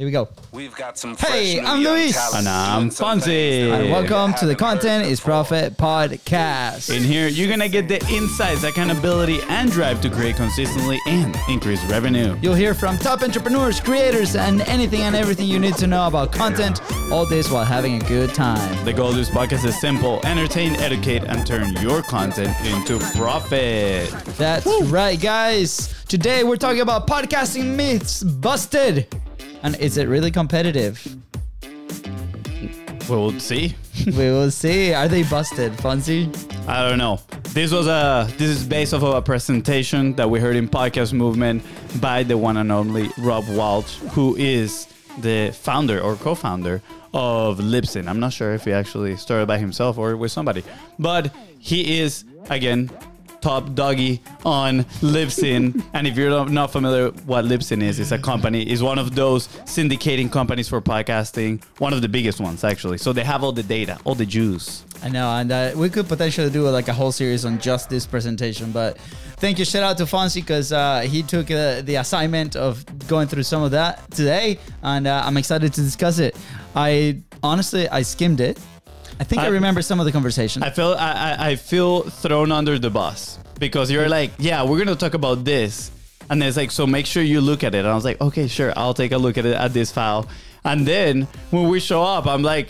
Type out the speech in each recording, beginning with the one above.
Here we go. We've got some Hey, fresh I'm Luis. And I'm doing Fonzie. And Welcome to the Content is. Profit podcast. In here, you're gonna get the insights, accountability, and drive to create consistently and increase revenue. You'll hear from top entrepreneurs, creators, and anything and everything you need to know about content. All this while having a good time. The goal of this podcast is simple entertain, educate, and turn your content into profit. That's right, guys. Today we're talking about podcasting myths busted. And is it really competitive? We'll see. we will see. Are they busted, Fonzie? I don't know. This was a this is based off of a presentation that we heard in podcast movement by the one and only Rob Walsh, who is the founder or co-founder of Libsyn. I'm not sure if he actually started by himself or with somebody, but he is again top doggy on Libsyn. and if you're not- familiar what Libsyn is, it's a company, is one of those syndicating companies for podcasting, one of the biggest ones actually. So they have all the data, all the juice. I know, and uh, we could potentially do like a whole series on just this presentation. But thank you, shout out to Fonzie because uh, he took uh, the assignment of going through some of that today, and uh, I'm excited to discuss it. I honestly, I skimmed it. I think I, I- remember some of the conversation. I feel I, I I feel thrown under the bus because you're mm. like, yeah, we're gonna talk about this, and it's like, so make sure you look at it. And I was like, okay, sure, I'll take a look at it at this file, and then when we show up, I'm like.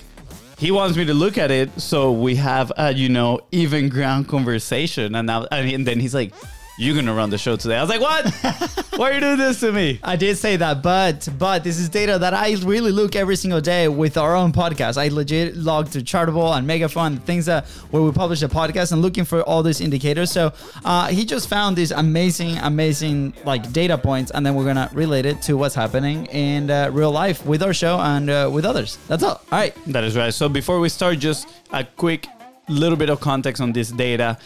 He wants me to look at it, so we have a you know even ground conversation, and now and then he's like, "You're gonna run the show today." I was like, "What? Why are you doing this to me?" I did say that, but but this is data that I really look every single day with our own podcast. I legit log to Chartable and Megaphone, things that where we publish a podcast and looking for all these indicators. So uh, he just found these amazing, amazing like data points, and then we're gonna relate it to what's happening in uh, real life with our show and uh, with others. That's all. All right. That is right. So before we start, just a quick little bit of context on this data.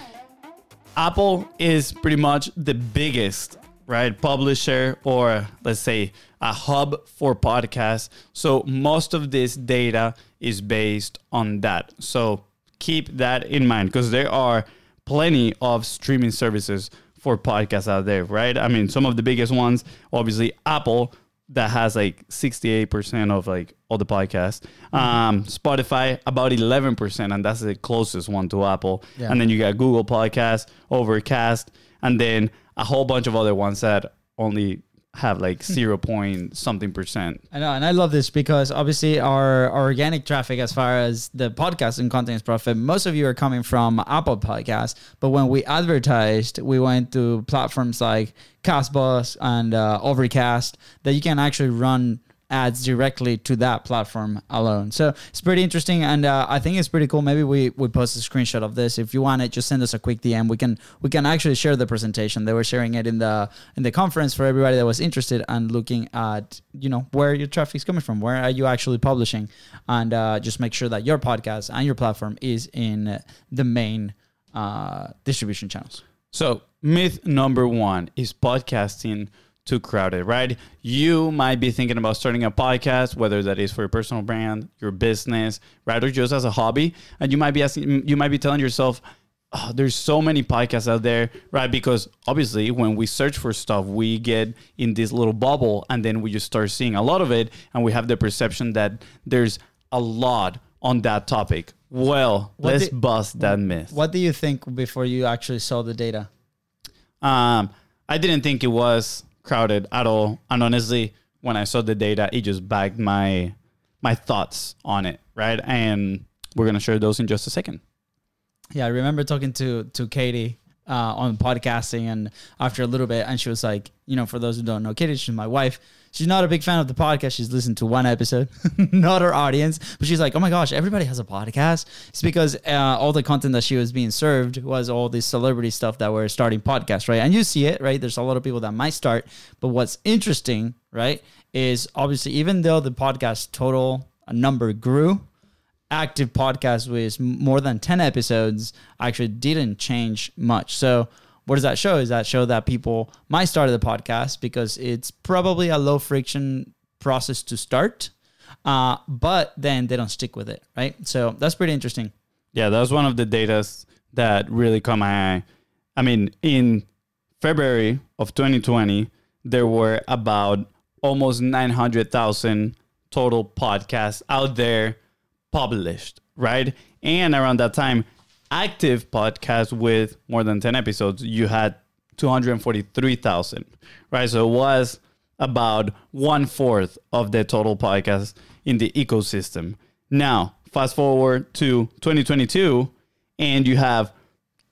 Apple is pretty much the biggest, right, publisher or let's say a hub for podcasts. So most of this data is based on that. So keep that in mind because there are plenty of streaming services for podcasts out there, right? I mean, some of the biggest ones, obviously Apple that has like 68% of like all the podcasts. Um, Spotify about 11%, and that's the closest one to Apple. Yeah. And then you got Google Podcast, Overcast, and then a whole bunch of other ones that only have like 0 point something percent. I know, and I love this because obviously our, our organic traffic, as far as the podcast and content is profit, most of you are coming from Apple Podcasts. But when we advertised, we went to platforms like Castbox and uh, Overcast that you can actually run ads directly to that platform alone. So it's pretty interesting, and uh, I think it's pretty cool. Maybe we we post a screenshot of this. If you want it, just send us a quick DM. We can we can actually share the presentation. They were sharing it in the in the conference for everybody that was interested and looking at you know where your traffic's coming from. Where are you actually publishing, and uh, just make sure that your podcast and your platform is in the main uh, distribution channels. So, myth number one is podcasting too crowded, right? You might be thinking about starting a podcast, whether that is for your personal brand, your business, right, or just as a hobby, and you might be asking, you might be telling yourself, oh, "There's so many podcasts out there," right? Because obviously, when we search for stuff, we get in this little bubble, and then we just start seeing a lot of it, and we have the perception that there's a lot on that topic. Well, What let's the- bust that myth. What do you think before you actually saw the data? Um, I didn't think it was crowded at all, and honestly, when I saw the data, it just backed my my thoughts on it, right? And we're gonna share those in just a second. Yeah, I remember talking to to Katie uh, on podcasting, and after a little bit, and she was like, you know, for those who don't know, Katie, she's my wife. She's not a big fan of the podcast. She's listened to one episode, not her audience, but she's like, oh my gosh, everybody has a podcast. It's because uh, all the content that she was being served was all this celebrity stuff that were starting podcasts, right? And you see it, right? There's a lot of people that might start, but what's interesting, right, is obviously even though the podcast total number grew, active podcast with more than 10 episodes actually didn't change much. So, what does that show? Is that show that people might start the podcast because it's probably a low friction process to start, uh, but then they don't stick with it, right? So, that's pretty interesting. Yeah, that was one of the data that really caught my eye. I mean, in February of 2020, there were about almost 900,000 total podcasts out there published, right? And around that time, active podcast with more than 10 episodes, you had 243,000, right? So it was about one fourth of the total podcast in the ecosystem. Now, fast forward to 2022, and you have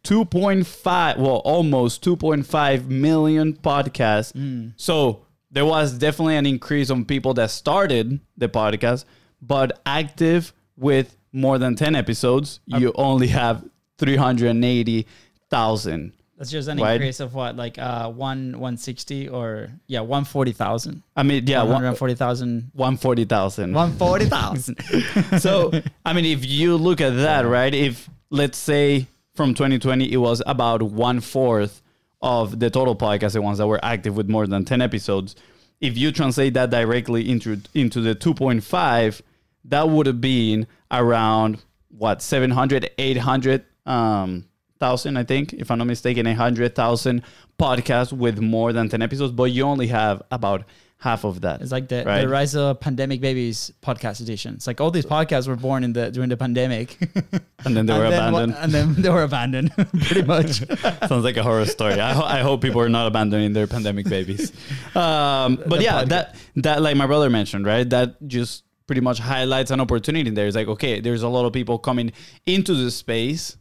2.5, well, almost 2.5 million podcasts. Hmm. So there was definitely an increase on people that started the podcast, but active with more than 10 episodes, you only have 380,000. That's just an Right. increase of what, like uh, one one sixty or yeah, one forty thousand. I mean, yeah, one one, hundred forty thousand. 140,000. One forty thousand. so I mean, if you look at that, right? If let's say from 2020 it was about one fourth of the total podcast, the ones that were active with more than 10 episodes. If you translate that directly into into the 2.5, that would have been around what 700, 800 um, thousand, I think, if I'm not mistaken, 800,000 podcasts with more than 10 episodes, but you only have about half of that. It's like the, Right. the rise of pandemic babies podcast edition. It's like all these podcasts were born in the during the pandemic, and then they were and then abandoned. and then they were abandoned, pretty much. Sounds like a horror story. I, ho- I hope people are not abandoning their pandemic babies. Um, but The yeah, podcast. that that like my brother mentioned, right? That just pretty much highlights an opportunity there. It's like, okay, there's a lot of people coming into the space,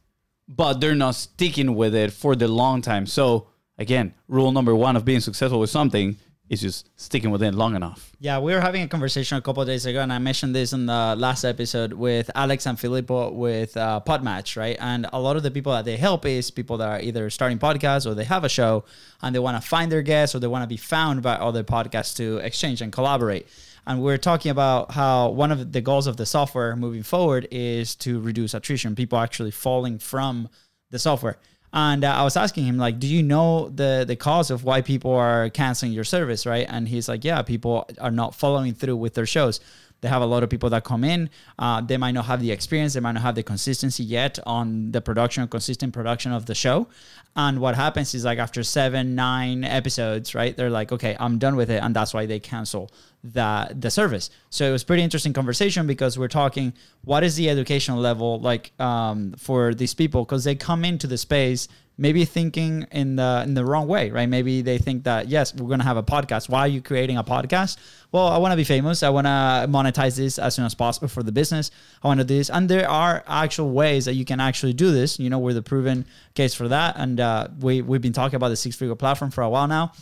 but they're not sticking with it for the long time. So again, rule number one of being successful with something is just sticking with it long enough. Yeah, we were having a conversation a couple days ago, and I mentioned this in the last episode with Alex Sanfilippo with uh, Podmatch, right? And a lot of the people that they help is people that are either starting podcasts or they have a show and they want to find their guests or they want to be found by other podcasts to exchange and collaborate. And we're talking about how one of the goals of the software moving forward is to reduce attrition, people actually falling from the software. And uh, I was asking him, like, do you know the the cause of why people are canceling your service, right? And he's like, yeah, people are not following through with their shows. They have a lot of people that come in. Uh, they might not have the experience. They might not have the consistency yet on the production, consistent production of the show. And what happens is like after seven, nine episodes, right? They're like, okay, I'm done with it, and that's why they cancel the the service. So it was pretty interesting conversation because we're talking what is the educational level like um, for these people because they come into the space maybe thinking in the in the wrong way, right? Maybe they think that yes, we're gonna have a podcast. Why are you creating a podcast? Well, I want to be famous. I want to monetize this as soon as possible for the business. I want to do this, and there are actual ways that you can actually do this. You know, we're the proven case for that, and uh, we we've been talking about the six figure platform for a while now.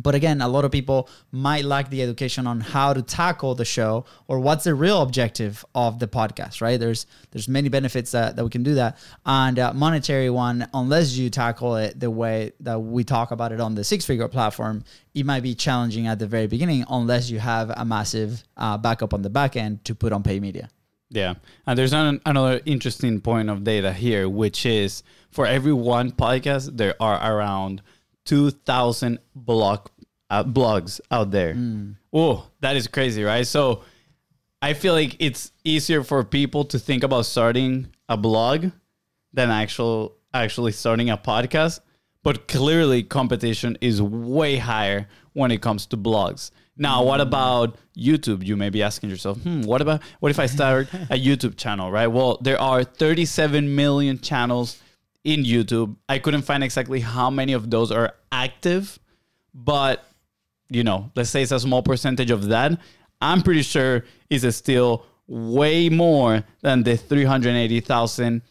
But again, a lot of people might lack the education on how to tackle the show or what's the real objective of the podcast, right? There's there's many benefits that, that we can do that. And uh, monetary one, unless you tackle it the way that we talk about it on the six figure platform, it might be challenging at the very beginning unless you have a massive uh, backup on the back end to put on pay media. Yeah. And there's an, another interesting point of data here, which is for every one podcast, there are around 2,000 blog, uh, blogs out there. Oh, that is crazy, right? So I feel like it's easier for people to think about starting a blog than actual actually starting a podcast. But clearly, competition is way higher when it comes to blogs. Now, what about YouTube? You may be asking yourself, hmm, what about what if I start a YouTube channel, right? Well, there are 37 million channels in YouTube. I couldn't find exactly how many of those are active, but you know, let's say it's a small percentage of that. I'm pretty sure is still way more than the 380,000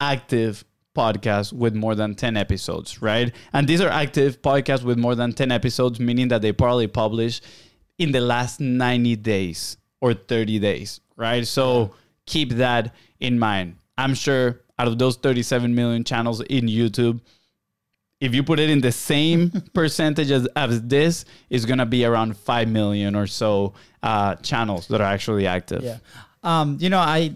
active podcasts with more than 10 episodes, right? And these are active podcasts with more than 10 episodes, meaning that they probably publish in the last 90 days or 30 days, right? So keep that in mind. I'm sure out of those 37 million channels in YouTube, if you put it in the same percentage as, as this, it's gonna be around five million or so uh, channels that are actually active. Yeah. Um, you know, I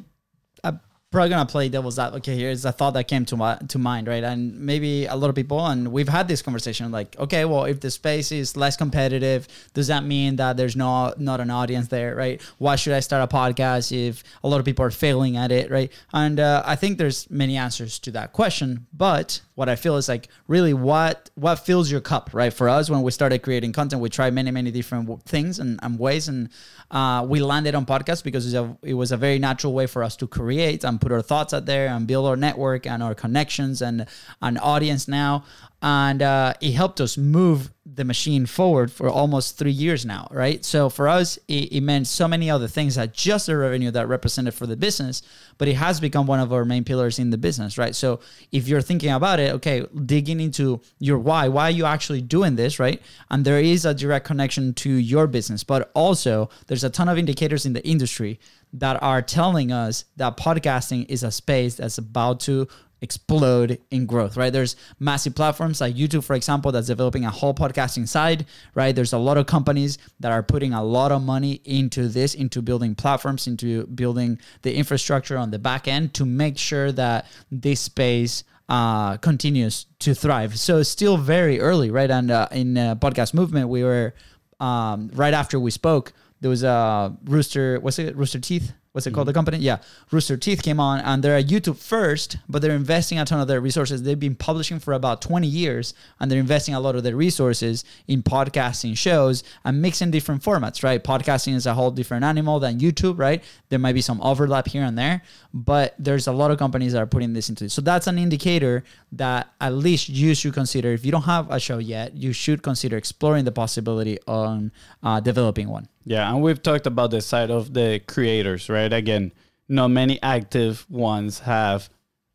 probably gonna play devil's advocate here. Is a thought that came to my to mind, right? And maybe a lot of people, and we've had this conversation, like, okay, well, if the space is less competitive, does that mean that there's no not an audience there, right? Why should I start a podcast if a lot of people are failing at it, right? And uh, I think there's many answers to that question. But what I feel is like really what what fills your cup, right? For us, when we started creating content, we tried many many different things and, and ways, and uh, we landed on podcast because it was, a, it was a very natural way for us to create and put our thoughts out there and build our network and our connections and an audience now, and uh, it helped us move the machine forward for almost three years now, right? So for us, it, it, meant so many other things that just the revenue that represented for the business, but it has become one of our main pillars in the business, right? So if you're thinking about it, okay, digging into your why, why are you actually doing this, right? And there is a direct connection to your business, but also there's a ton of indicators in the industry that are telling us that podcasting is a space that's about to explode in growth, right? There's massive platforms like YouTube, for example, that's developing a whole podcasting side, right? There's a lot of companies that are putting a lot of money into this, into building platforms, into building the infrastructure on the back end to make sure that this space uh, continues to thrive. So still very early, right? And uh, in uh, podcast movement, we were um, right after we spoke. There was a Rooster. What's it? Rooster Teeth what's it mm-hmm. called the company? Yeah. Rooster teeth came on and they're at youtube first but they're investing a ton of their resources. They've been publishing for about 20 years and they're investing a lot of their resources in podcasting shows and mixing different formats right? Podcasting is a whole different animal than youtube right? There might be some overlap here and there but there's a lot of companies that are putting this into it. So that's an indicator that at least you should consider. If you don't have a show yet you should consider exploring the possibility on uh, developing one yeah, and we've talked about the side of the creators, right? Again, not many active ones have,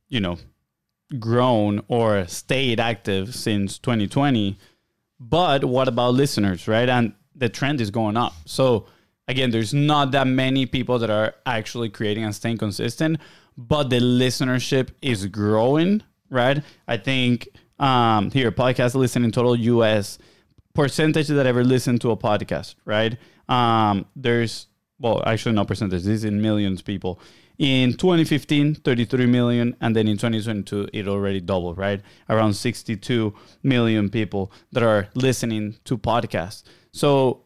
you know, grown or stayed active since 2020. But what about listeners, right? And the trend is going up. So again, there's not that many people that are actually creating and staying consistent, but the listenership is growing, right? I think um here podcast listening total US percentage that ever listened to a podcast, right? Um, there's well, actually no percentage. This is in millions people. In 2015, 33 million, and then in 2022, it already doubled, right? Around 62 million people that are listening to podcasts. So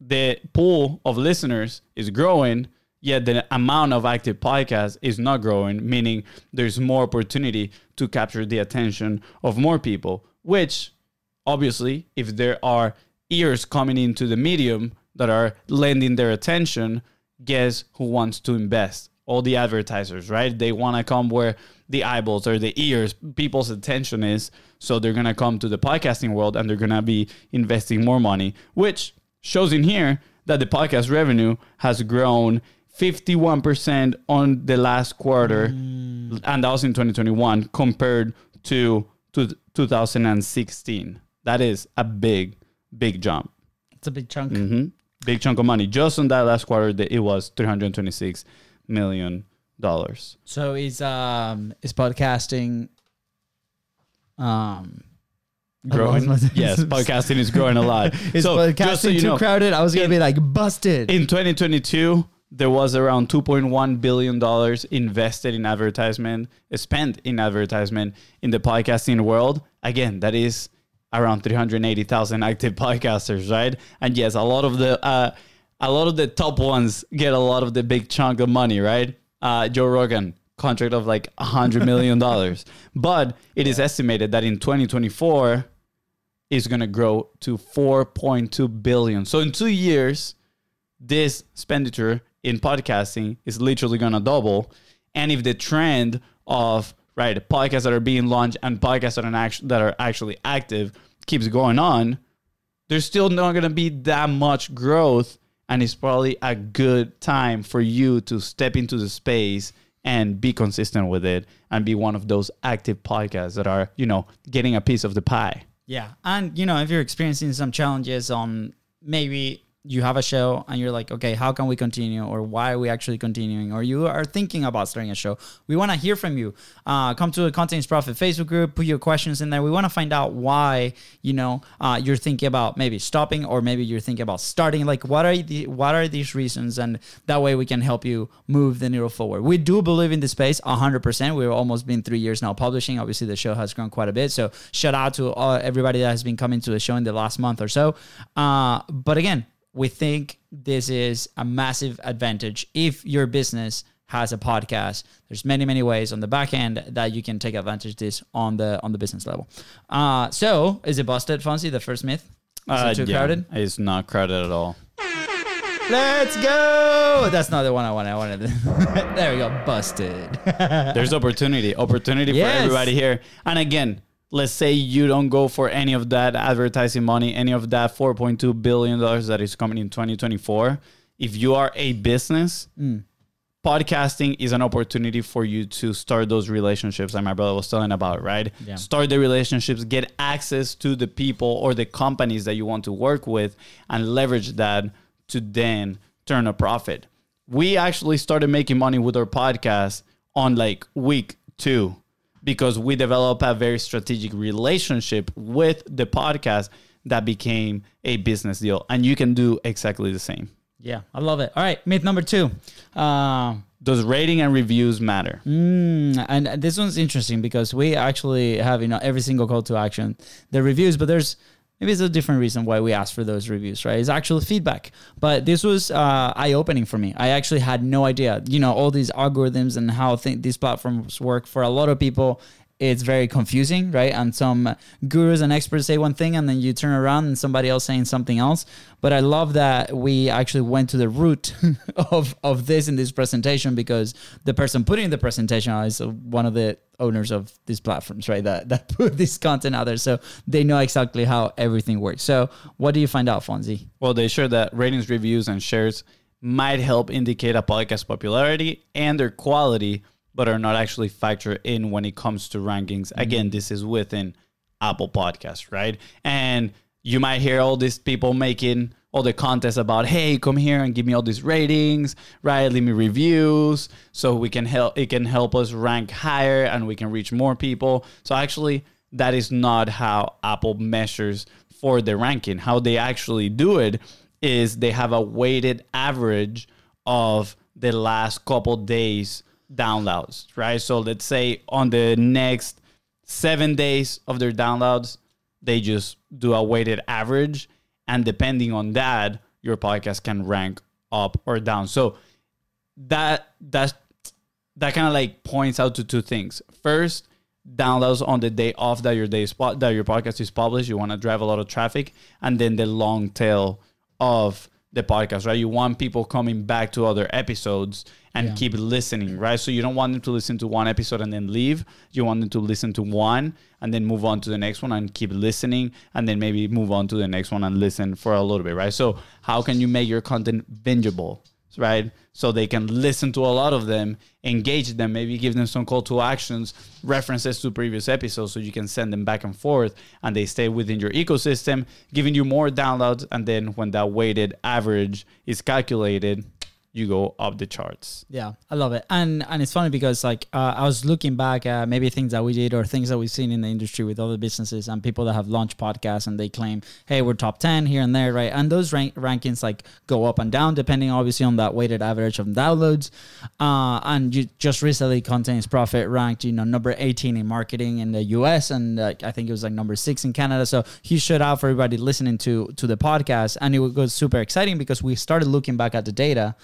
the pool of listeners is growing, yet the amount of active podcasts is not growing, meaning there's more opportunity to capture the attention of more people, which obviously, if there are ears coming into the medium, that are lending their attention, guess who wants to invest? All the advertisers, right? They want to come where the eyeballs or the ears, people's attention is. So they're going to come to the podcasting world and they're going to be investing more money, which shows in here that the podcast revenue has grown 51% on the last quarter. Mm. And that was in 2021 compared to, to 2016. That is a big, big jump. It's a big chunk. Mm-hmm big chunk of money. Just on that last quarter, it was 326 million dollars. So is um is podcasting um growing? yes, podcasting is growing a lot. is so, podcasting so too know, crowded? I was gonna in, be like busted. In 2022, there was around 2.1 billion dollars invested in advertisement, spent in advertisement in the podcasting world. Again, that is around 380,000 active podcasters, right? And yes, a lot of the uh, a lot of the top ones get a lot of the big chunk of money, right? Uh, Joe Rogan contract of like a hundred million dollars, but it yeah. is estimated that in 2024 is going to grow to 4.2 billion. So in two years, this expenditure in podcasting is literally going to double. And if the trend of right? Podcasts that are being launched and podcasts that are, act- that are actually active keeps going on, there's still not going to be that much growth. And it's probably a good time for you to step into the space and be consistent with it and be one of those active podcasts that are, you know, getting a piece of the pie. Yeah. And, you know, if you're experiencing some challenges on maybe you have a show and you're like, okay, how can we continue? Or why are we actually continuing? Or you are thinking about starting a show. We want to hear from you. Uh, come to the Content Profit Facebook group, put your questions in there. We want to find out why, you know, uh, you're thinking about maybe stopping or maybe you're thinking about starting. Like, what are the what are these reasons? And that way we can help you move the needle forward. We do believe in the space 100%. We've almost been three years now publishing. Obviously, the show has grown quite a bit. So shout out to everybody that has been coming to the show in the last month or so. Uh, but again, we think this is a massive advantage if your business has a podcast. There's many, many ways on the back end that you can take advantage of this on the on the business level. Uh, so is it busted, Fonzie? The first myth? Is it too yeah, crowded? It's not crowded at all. Let's go. That's not the one I wanted. I wanted. there we go. Busted. There's opportunity, opportunity Yes. for everybody here. And again, let's say you don't go for any of that advertising money, any of that 4.2 billion dollars that is coming in 2024. If you are a business, Mm. podcasting is an opportunity for you to start those relationships that my brother was telling about, right? Yeah. Start the relationships, get access to the people or the companies that you want to work with, and leverage that to then turn a profit. We actually started making money with our podcast on like week two because we developed a very strategic relationship with the podcast that became a business deal. And you can do exactly the same. yeah, I love it. All right, myth number two. Uh, Does rating and reviews matter? Mm, and this one's interesting because we actually have you know every single call to action, the reviews, but there's maybe it's a different reason why we ask for those reviews, right? It's actual feedback. But this was uh, eye opening for me. I actually had no idea, you know, all these algorithms and how th- these platforms work. For a lot of people, it's very confusing, right? And some gurus and experts say one thing, and then you turn around and somebody else saying something else. But I love that we actually went to the root of of this in this presentation because the person putting the presentation is one of the owners of these platforms, right? That that put this content out there, so they know exactly how everything works. So, what do you find out, Fonzie? Well, they share that ratings, reviews, and shares might help indicate a podcast popularity and their quality, but are not actually factored in when it comes to rankings. Mm-hmm. Again, this is within Apple Podcasts, right? And you might hear all these people making all the contests about, hey, come here and give me all these ratings, right? Leave me reviews so we can help. It can help us rank higher and we can reach more people. So actually, that is not how Apple measures for the ranking. How they actually do it is they have a weighted average of the last couple days downloads, right? So let's say on the next seven days of their downloads, they just do a weighted average. And depending on that, your podcast can rank up or down. So that that's that kind of like points out to two things. First, downloads on the day off that your day spot that your podcast is published. You want to drive a lot of traffic, and then the long tail of the podcast, right? You want people coming back to other episodes and Yeah. keep listening, right? So you don't want them to listen to one episode and then leave. You want them to listen to one and then move on to the next one and keep listening and then maybe move on to the next one and listen for a little bit, right? So how can you make your content bingeable? right? So they can listen to a lot of them, engage them, maybe give them some call to actions, references to previous episodes, so you can send them back and forth and they stay within your ecosystem, giving you more downloads. And then when that weighted average is calculated, you go up the charts. Yeah, I love it, and and it's funny because like uh, I was looking back at maybe things that we did or things that we've seen in the industry with other businesses and people that have launched podcasts and they claim, hey, we're top ten here and there, right? And those rank- rankings like go up and down depending obviously on that weighted average of downloads. Uh, and you just recently Content is Profit ranked you know number eighteen in marketing in the U.S. and uh, I think it was like number six in Canada. So huge shout out for everybody listening to to the podcast, and it was super exciting because we started looking back at the data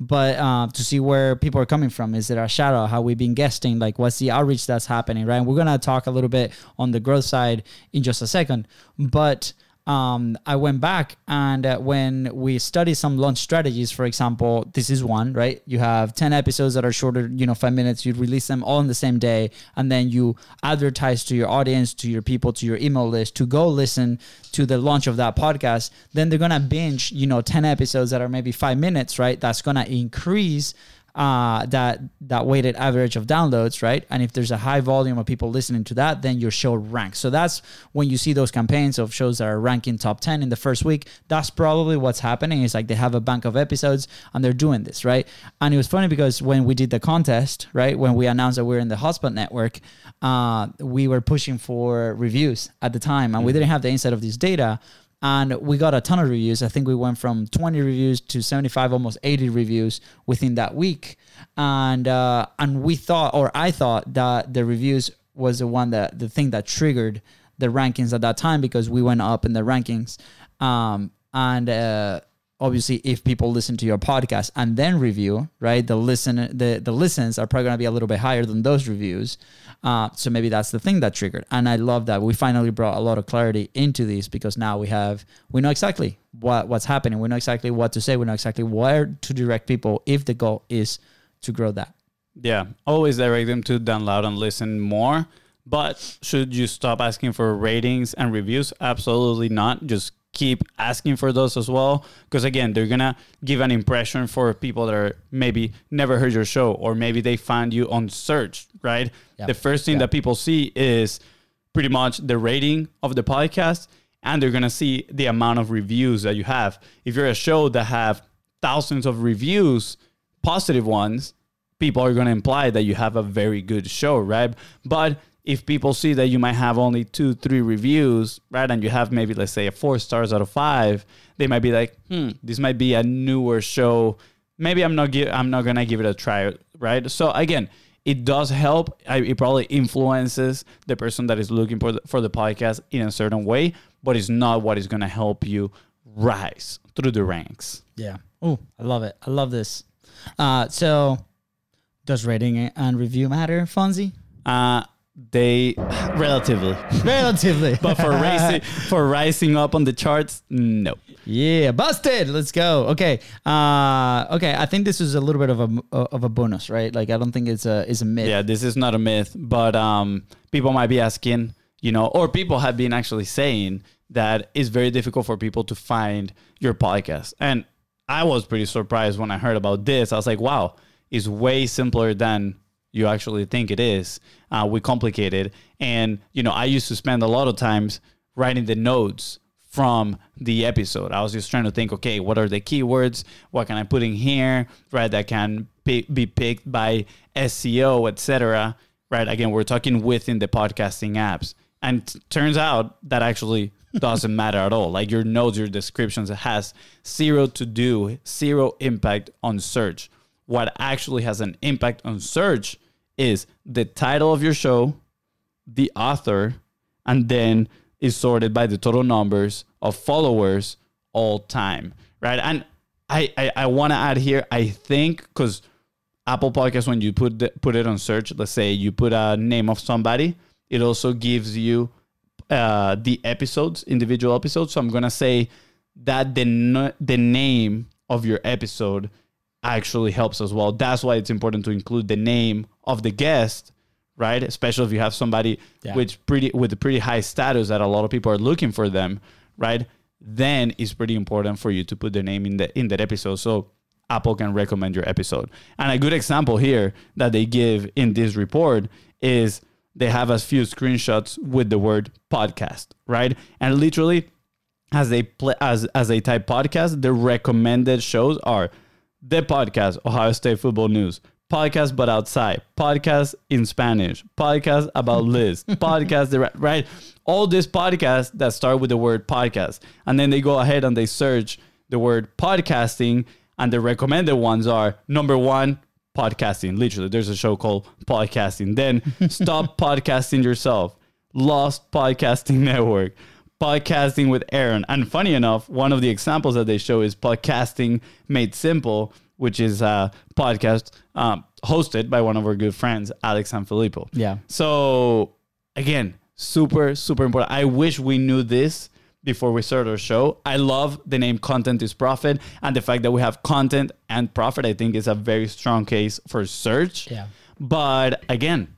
but uh, to see where people are coming from. Is it shout out? How we've been guesting? Like, what's the outreach that's happening, right? And we're gonna talk a little bit on the growth side in just a second, but. Um, I went back and uh, when we study some launch strategies, for example, this is one, right? You have 10 episodes that are shorter, you know, five minutes. You release them all in the same day. And then you advertise to your audience, to your people, to your email list to go listen to the launch of that podcast. Then they're going to binge, you know, 10 episodes that are maybe five minutes, right? That's going to increase uh, that that weighted average of downloads, right? And if there's a high volume of people listening to that, then your show ranks. So that's when you see those campaigns of shows that are ranking top 10 in the first week. That's probably what's happening. Is like they have a bank of episodes and they're doing this, right? And it was funny because when we did the contest, right, when we announced that we are in the HubSpot network, uh, we were pushing for reviews at the time, and we didn't have the insight of this data and we got a ton of reviews. I think we went from 20 reviews to 75, almost 80 reviews within that week. And uh, and we thought, or I thought, that the reviews was the one that the thing that triggered the rankings at that time because we went up in the rankings. Um, and uh, obviously if people listen to your podcast and then review, right, the listen the the listens are probably going to be a little bit higher than those reviews. Uh, so maybe that's the thing that triggered. And I love that we finally brought a lot of clarity into this because now we have we know exactly what what's happening. We know exactly what to say. We know exactly where to direct people if the goal is to grow that. Yeah, always direct them to download and listen more. But should you stop asking for ratings and reviews? Absolutely not. Just keep asking for those as well because again they're gonna give an impression for people that are maybe never heard your show or maybe they find you on search right Yep. the first thing Yep. that people see is pretty much the rating of the podcast and they're gonna see the amount of reviews that you have if you're a show that have thousands of reviews positive ones people are going to imply that you have a very good show, right? But if people see that you might have only two, three reviews, right, and you have maybe let's say a four stars out of five, they might be like, hmm, this might be a newer show. Maybe I'm not give, I'm not gonna give it a try, right? So again, it does help. I, it probably influences the person that is looking for the, for the podcast in a certain way, but it's not what is gonna help you rise through the ranks. Yeah. Oh, I love it. I love this. Uh, so, does rating and review matter, Fonzie? Uh, they relatively. Relatively. but for rising for rising up on the charts, no. yeah, busted. Let's go. Okay. Uh, okay. I think this is a little bit of a of a bonus, right? Like, I don't think it's a is a myth. Yeah, this is not a myth, but um, people might be asking, you know, or people have been actually saying that it's very difficult for people to find your podcast. And I was pretty surprised when I heard about this. I was like, wow, it's way simpler than you actually think it is. Uh, we complicate it. And, you know, I used to spend a lot of times writing the notes from the episode. I was just trying to think, okay, what are the keywords? What can I put in here, right? That can be, picked by SEO, etc. Right? Again, we're talking within the podcasting apps, and t- turns out that actually doesn't matter at all. Like your notes, your descriptions, it has zero to do, zero impact on search. What actually has an impact on search is the title of your show, the author, and then is sorted by the total numbers of followers all time, right? And I I, I want to add here, I think because Apple Podcast when you put the, put it on search, let's say you put a name of somebody, it also gives you uh, the episodes, individual episodes. So I'm gonna say that the the name of your episode actually helps as well. That's why it's important to include the name of the guest, right? Especially if you have somebody Yeah. with pretty with a pretty high status that a lot of people are looking for them, right? Then it's pretty important for you to put their name in the in that episode. So Apple can recommend your episode. And a good example here that they give in this report is they have a few screenshots with the word podcast, right? And literally as they play as as they type podcast, the recommended shows are the podcast Ohio State football news, podcast but outside, podcast in Spanish, podcast about Liz, podcast the right, all these podcasts that start with the word podcast, and then they go ahead and they search the word podcasting, and the recommended ones are number one podcasting. Literally, there's a show called podcasting. Then stop podcasting yourself. Lost Podcasting Network, Podcasting with Aaron. And funny enough, one of the examples that they show is Podcasting Made Simple, which is a podcast um, hosted by one of our good friends, Alex Sanfilippo. Yeah. So again, super, super important. I wish we knew this before we started our show. I love the name Content is Profit and the fact that we have content and profit, I think is a very strong case for search. Yeah. But again,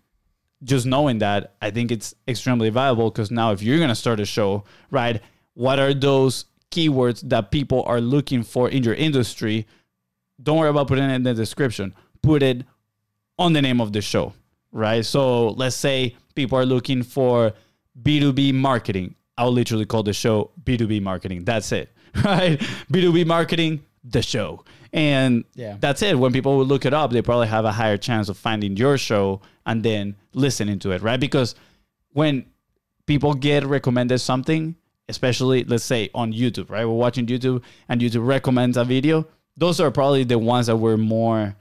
just knowing that, I think it's extremely valuable because now if you're going to start a show, right, what are those keywords that people are looking for in your industry? Don't worry about putting it in the description. Put it on the name of the show, right? So let's say people are looking for B2B marketing. I'll literally call the show B2B marketing. That's it, right? B2B marketing, the show. And Yeah. that's it. When people will look it up, they probably have a higher chance of finding your show and then listening to it, right? Because when people get recommended something, especially let's say on YouTube, right? We're watching YouTube and YouTube recommends a video. Those are probably the ones that we're more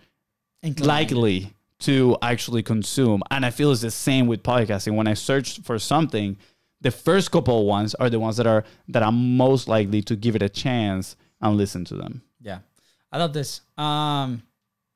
likely to actually consume. And I feel it's the same with podcasting. When I search for something, the first couple of ones are the ones that are that I'm most likely to give it a chance and listen to them. Yeah, I love this. Um,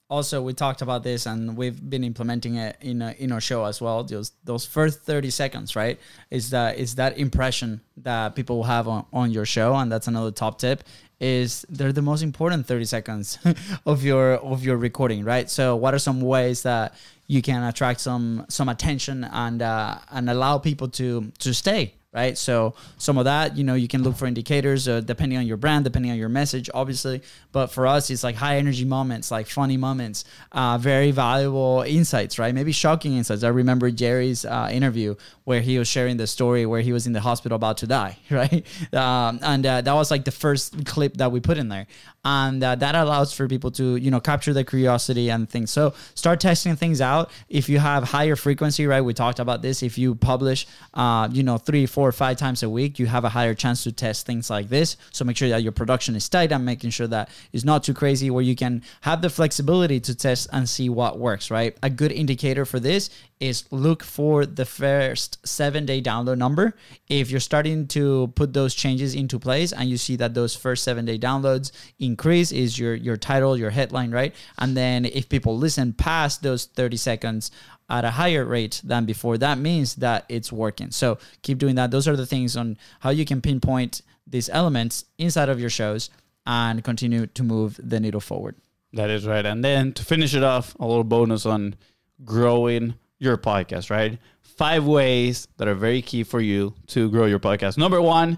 also, we talked about this, and we've been implementing it in in our show as well. Those those first thirty seconds, right? Is that is that impression that people will have on, on your show, and that's another top tip. Is they're the most important thirty seconds of your of your recording, right? So, what are some ways that you can attract some some attention and uh, and allow people to to stay right? So some of that, you know, you can look for indicators uh, depending on your brand, depending on your message, obviously. But for us, it's like high energy moments, like funny moments, uh, very valuable insights, right? Maybe shocking insights. I remember Jerry's uh, interview where he was sharing the story where he was in the hospital about to die, right? Um, and uh, that was like the first clip that we put in there. And uh, that allows for people to, you know, capture the curiosity and things. So start testing things out. If you have higher frequency, right? We talked about this. If you publish, uh, you know, three, four, five times a week, you have a higher chance to test things like this. So make sure that your production is tight and making sure that it's not too crazy where you can have the flexibility to test and see what works, right? A good indicator for this is look for the first seven day download number. If you're starting to put those changes into place and you see that those first seven day downloads increase, is your your title, your headline, right? And then if people listen past those 30 seconds at a higher rate than before, that means that it's working. So keep doing that. Those are the things on how you can pinpoint these elements inside of your shows and continue to move the needle forward. That is right. And then to finish it off, a little bonus on growing your podcast, right? Five ways that are very key for you to grow your podcast. Number one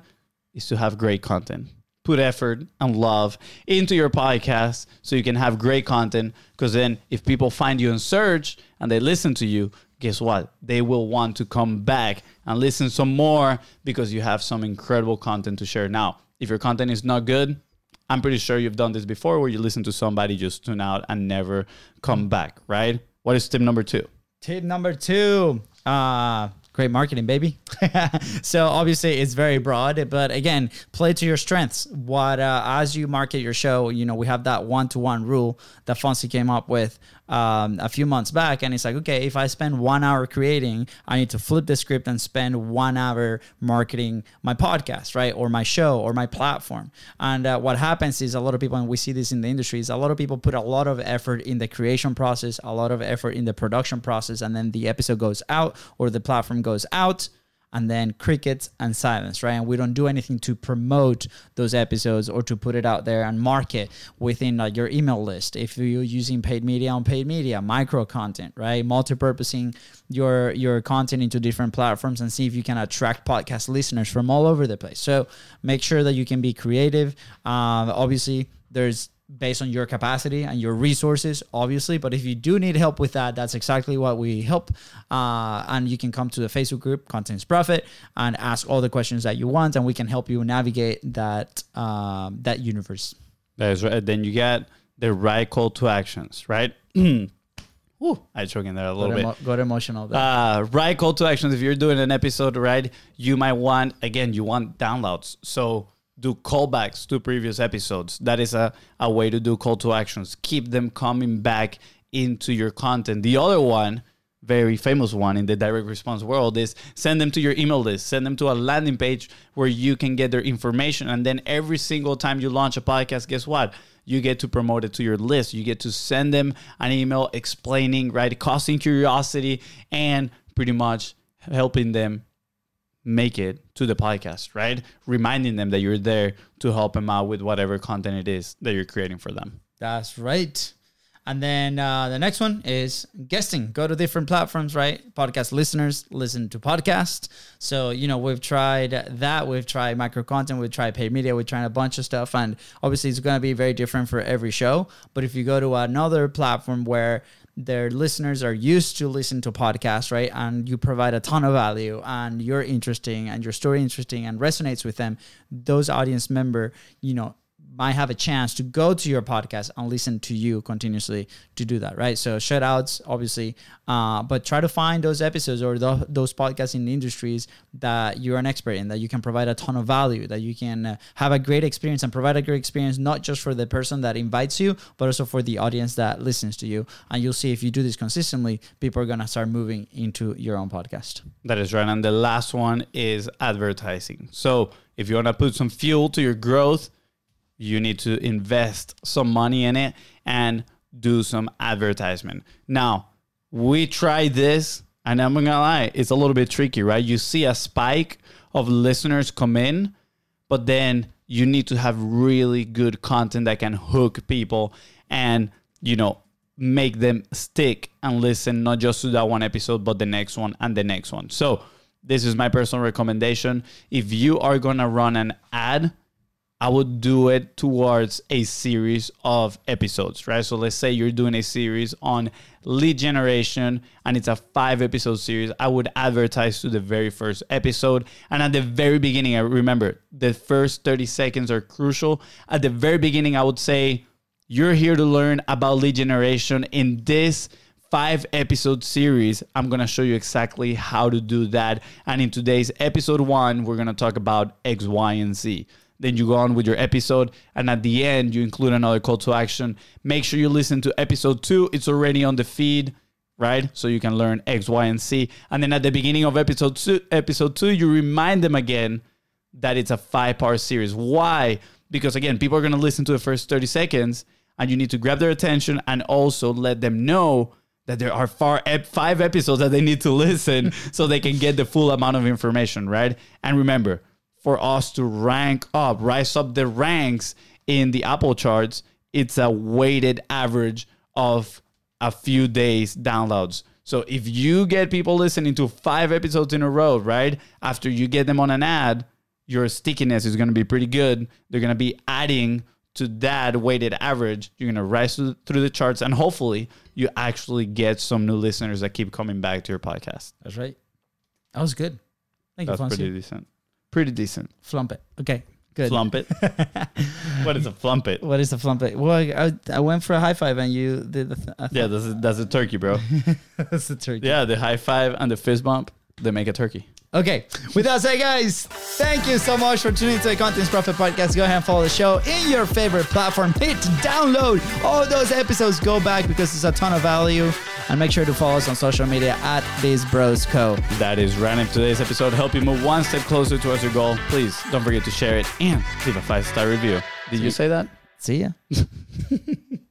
is to have great content. Put effort and love into your podcast so you can have great content. Because then, if people find you in search and they listen to you, guess what? They will want to come back and listen some more because you have some incredible content to share. Now, if your content is not good, I'm pretty sure you've done this before where you listen to somebody just tune out and never come back, right? What is tip number two? Tip number two. Uh, great marketing, baby. so obviously it's very broad, but again, play to your strengths. What uh, as you market your show, you know we have that one to one rule that Fonzie came up with um, a few months back, and it's like, okay, if I spend one hour creating, I need to flip the script and spend one hour marketing my podcast, right, or my show or my platform. And uh, what happens is a lot of people, and we see this in the industry, is a lot of people put a lot of effort in the creation process, a lot of effort in the production process, and then the episode goes out or the platform goes out and then crickets and silence, right? And we don't do anything to promote those episodes or to put it out there and market within like your email list. If you're using paid media on paid media, micro content, right? Multi-purposing your your content into different platforms and see if you can attract podcast listeners from all over the place. So make sure that you can be creative. Um, obviously, there's based on your capacity and your resources, obviously. But if you do need help with that, that's exactly what we help. Uh, and you can come to the Facebook group, Content is Profit, and ask all the questions that you want, and we can help you navigate that um, that universe. That is right. Then you get the right call to actions, right? Ooh, I choke in there a little Got, bit. got emotional. There. Uh, right call to actions. If you're doing an episode, right, you might want again, you want downloads. So do callbacks to previous episodes. That is a, a way to do call to actions. Keep them coming back into your content. The other one, very famous one in the direct response world, is send them to your email list. Send them to a landing page where you can get their information. And then every single time you launch a podcast, guess what? You get to promote it to your list. You get to send them an email explaining, right, causing curiosity and pretty much helping them make it to the podcast, right? Reminding them that you're there to help them out with whatever content it is that you're creating for them. That's right. And then uh, the next one is guesting. Go to different platforms, right? Podcast listeners listen to podcasts. So, you know, we've tried that. We've tried micro content. We've tried paid media. We've tried a bunch of stuff. And obviously, it's going to be very different for every show. But if you go to another platform where their listeners are used to listen to podcasts, right? And you provide a ton of value and you're interesting and your story interesting and resonates with them, those audience member, you know, might have a chance to go to your podcast and listen to you continuously to do that, right? So shout outs, obviously, uh, but try to find those episodes or the, those podcasts in industries that you're an expert in, that you can provide a ton of value, that you can uh, have a great experience and provide a great experience, not just for the person that invites you, but also for the audience that listens to you. And you'll see if you do this consistently, people are going to start moving into your own podcast. That is right. And the last one is advertising. So if you want to put some fuel to your growth, you need to invest some money in it and do some advertisement. Now, we tried this, and I'm gonna lie, it's a little bit tricky, right? You see a spike of listeners come in, but then you need to have really good content that can hook people and, you know, make them stick and listen not just to that one episode, but the next one and the next one. So, this is my personal recommendation. If you are gonna run an ad, I would do it towards a series of episodes, right? So let's say you're doing a series on lead generation and it's a five episode series. I would advertise to the very first episode. And at the very beginning, I remember the first 30 seconds are crucial. At the very beginning, I would say, You're here to learn about lead generation in this five episode series. I'm going to show you exactly how to do that. And in today's episode one, we're going to talk about X, Y, and Z. Then you go on with your episode, and at the end, you include another call to action. Make sure you listen to episode two, it's already on the feed, right? So you can learn X, Y, and Z. And then at the beginning of episode two, episode two, you remind them again that it's a five part series. Why? Because again, people are going to listen to the first 30 seconds, and you need to grab their attention and also let them know that there are far ep- five episodes that they need to listen so they can get the full amount of information, right? And remember, for us to rank up, rise up the ranks in the Apple charts, it's a weighted average of a few days downloads. So if you get people listening to five episodes in a row, right? After you get them on an ad, your stickiness is going to be pretty good. They're going to be adding to that weighted average. You're going to rise through the charts and hopefully you actually get some new listeners that keep coming back to your podcast. That's right. That was good. Thank That's you, Fonzie. pretty decent. Pretty decent. Flump it. Okay, good. Flump it. what is a flump it? What is the flump it? Well, I, I went for a high five and you did the. Th- I Yeah, that's a, that's a turkey, bro. that's a turkey. Yeah, the high five and the fist bump, they make a turkey. Okay. With that said, guys, thank you so much for tuning to the Content is Profit Podcast. Go ahead and follow the show in your favorite platform. Hit download all those episodes. Go back because there's a ton of value. And make sure to follow us on social media at Biz Bros Co. That is random today's episode. Help you move one step closer towards your goal. Please don't forget to share it and leave a five star review. Did you say that? See ya.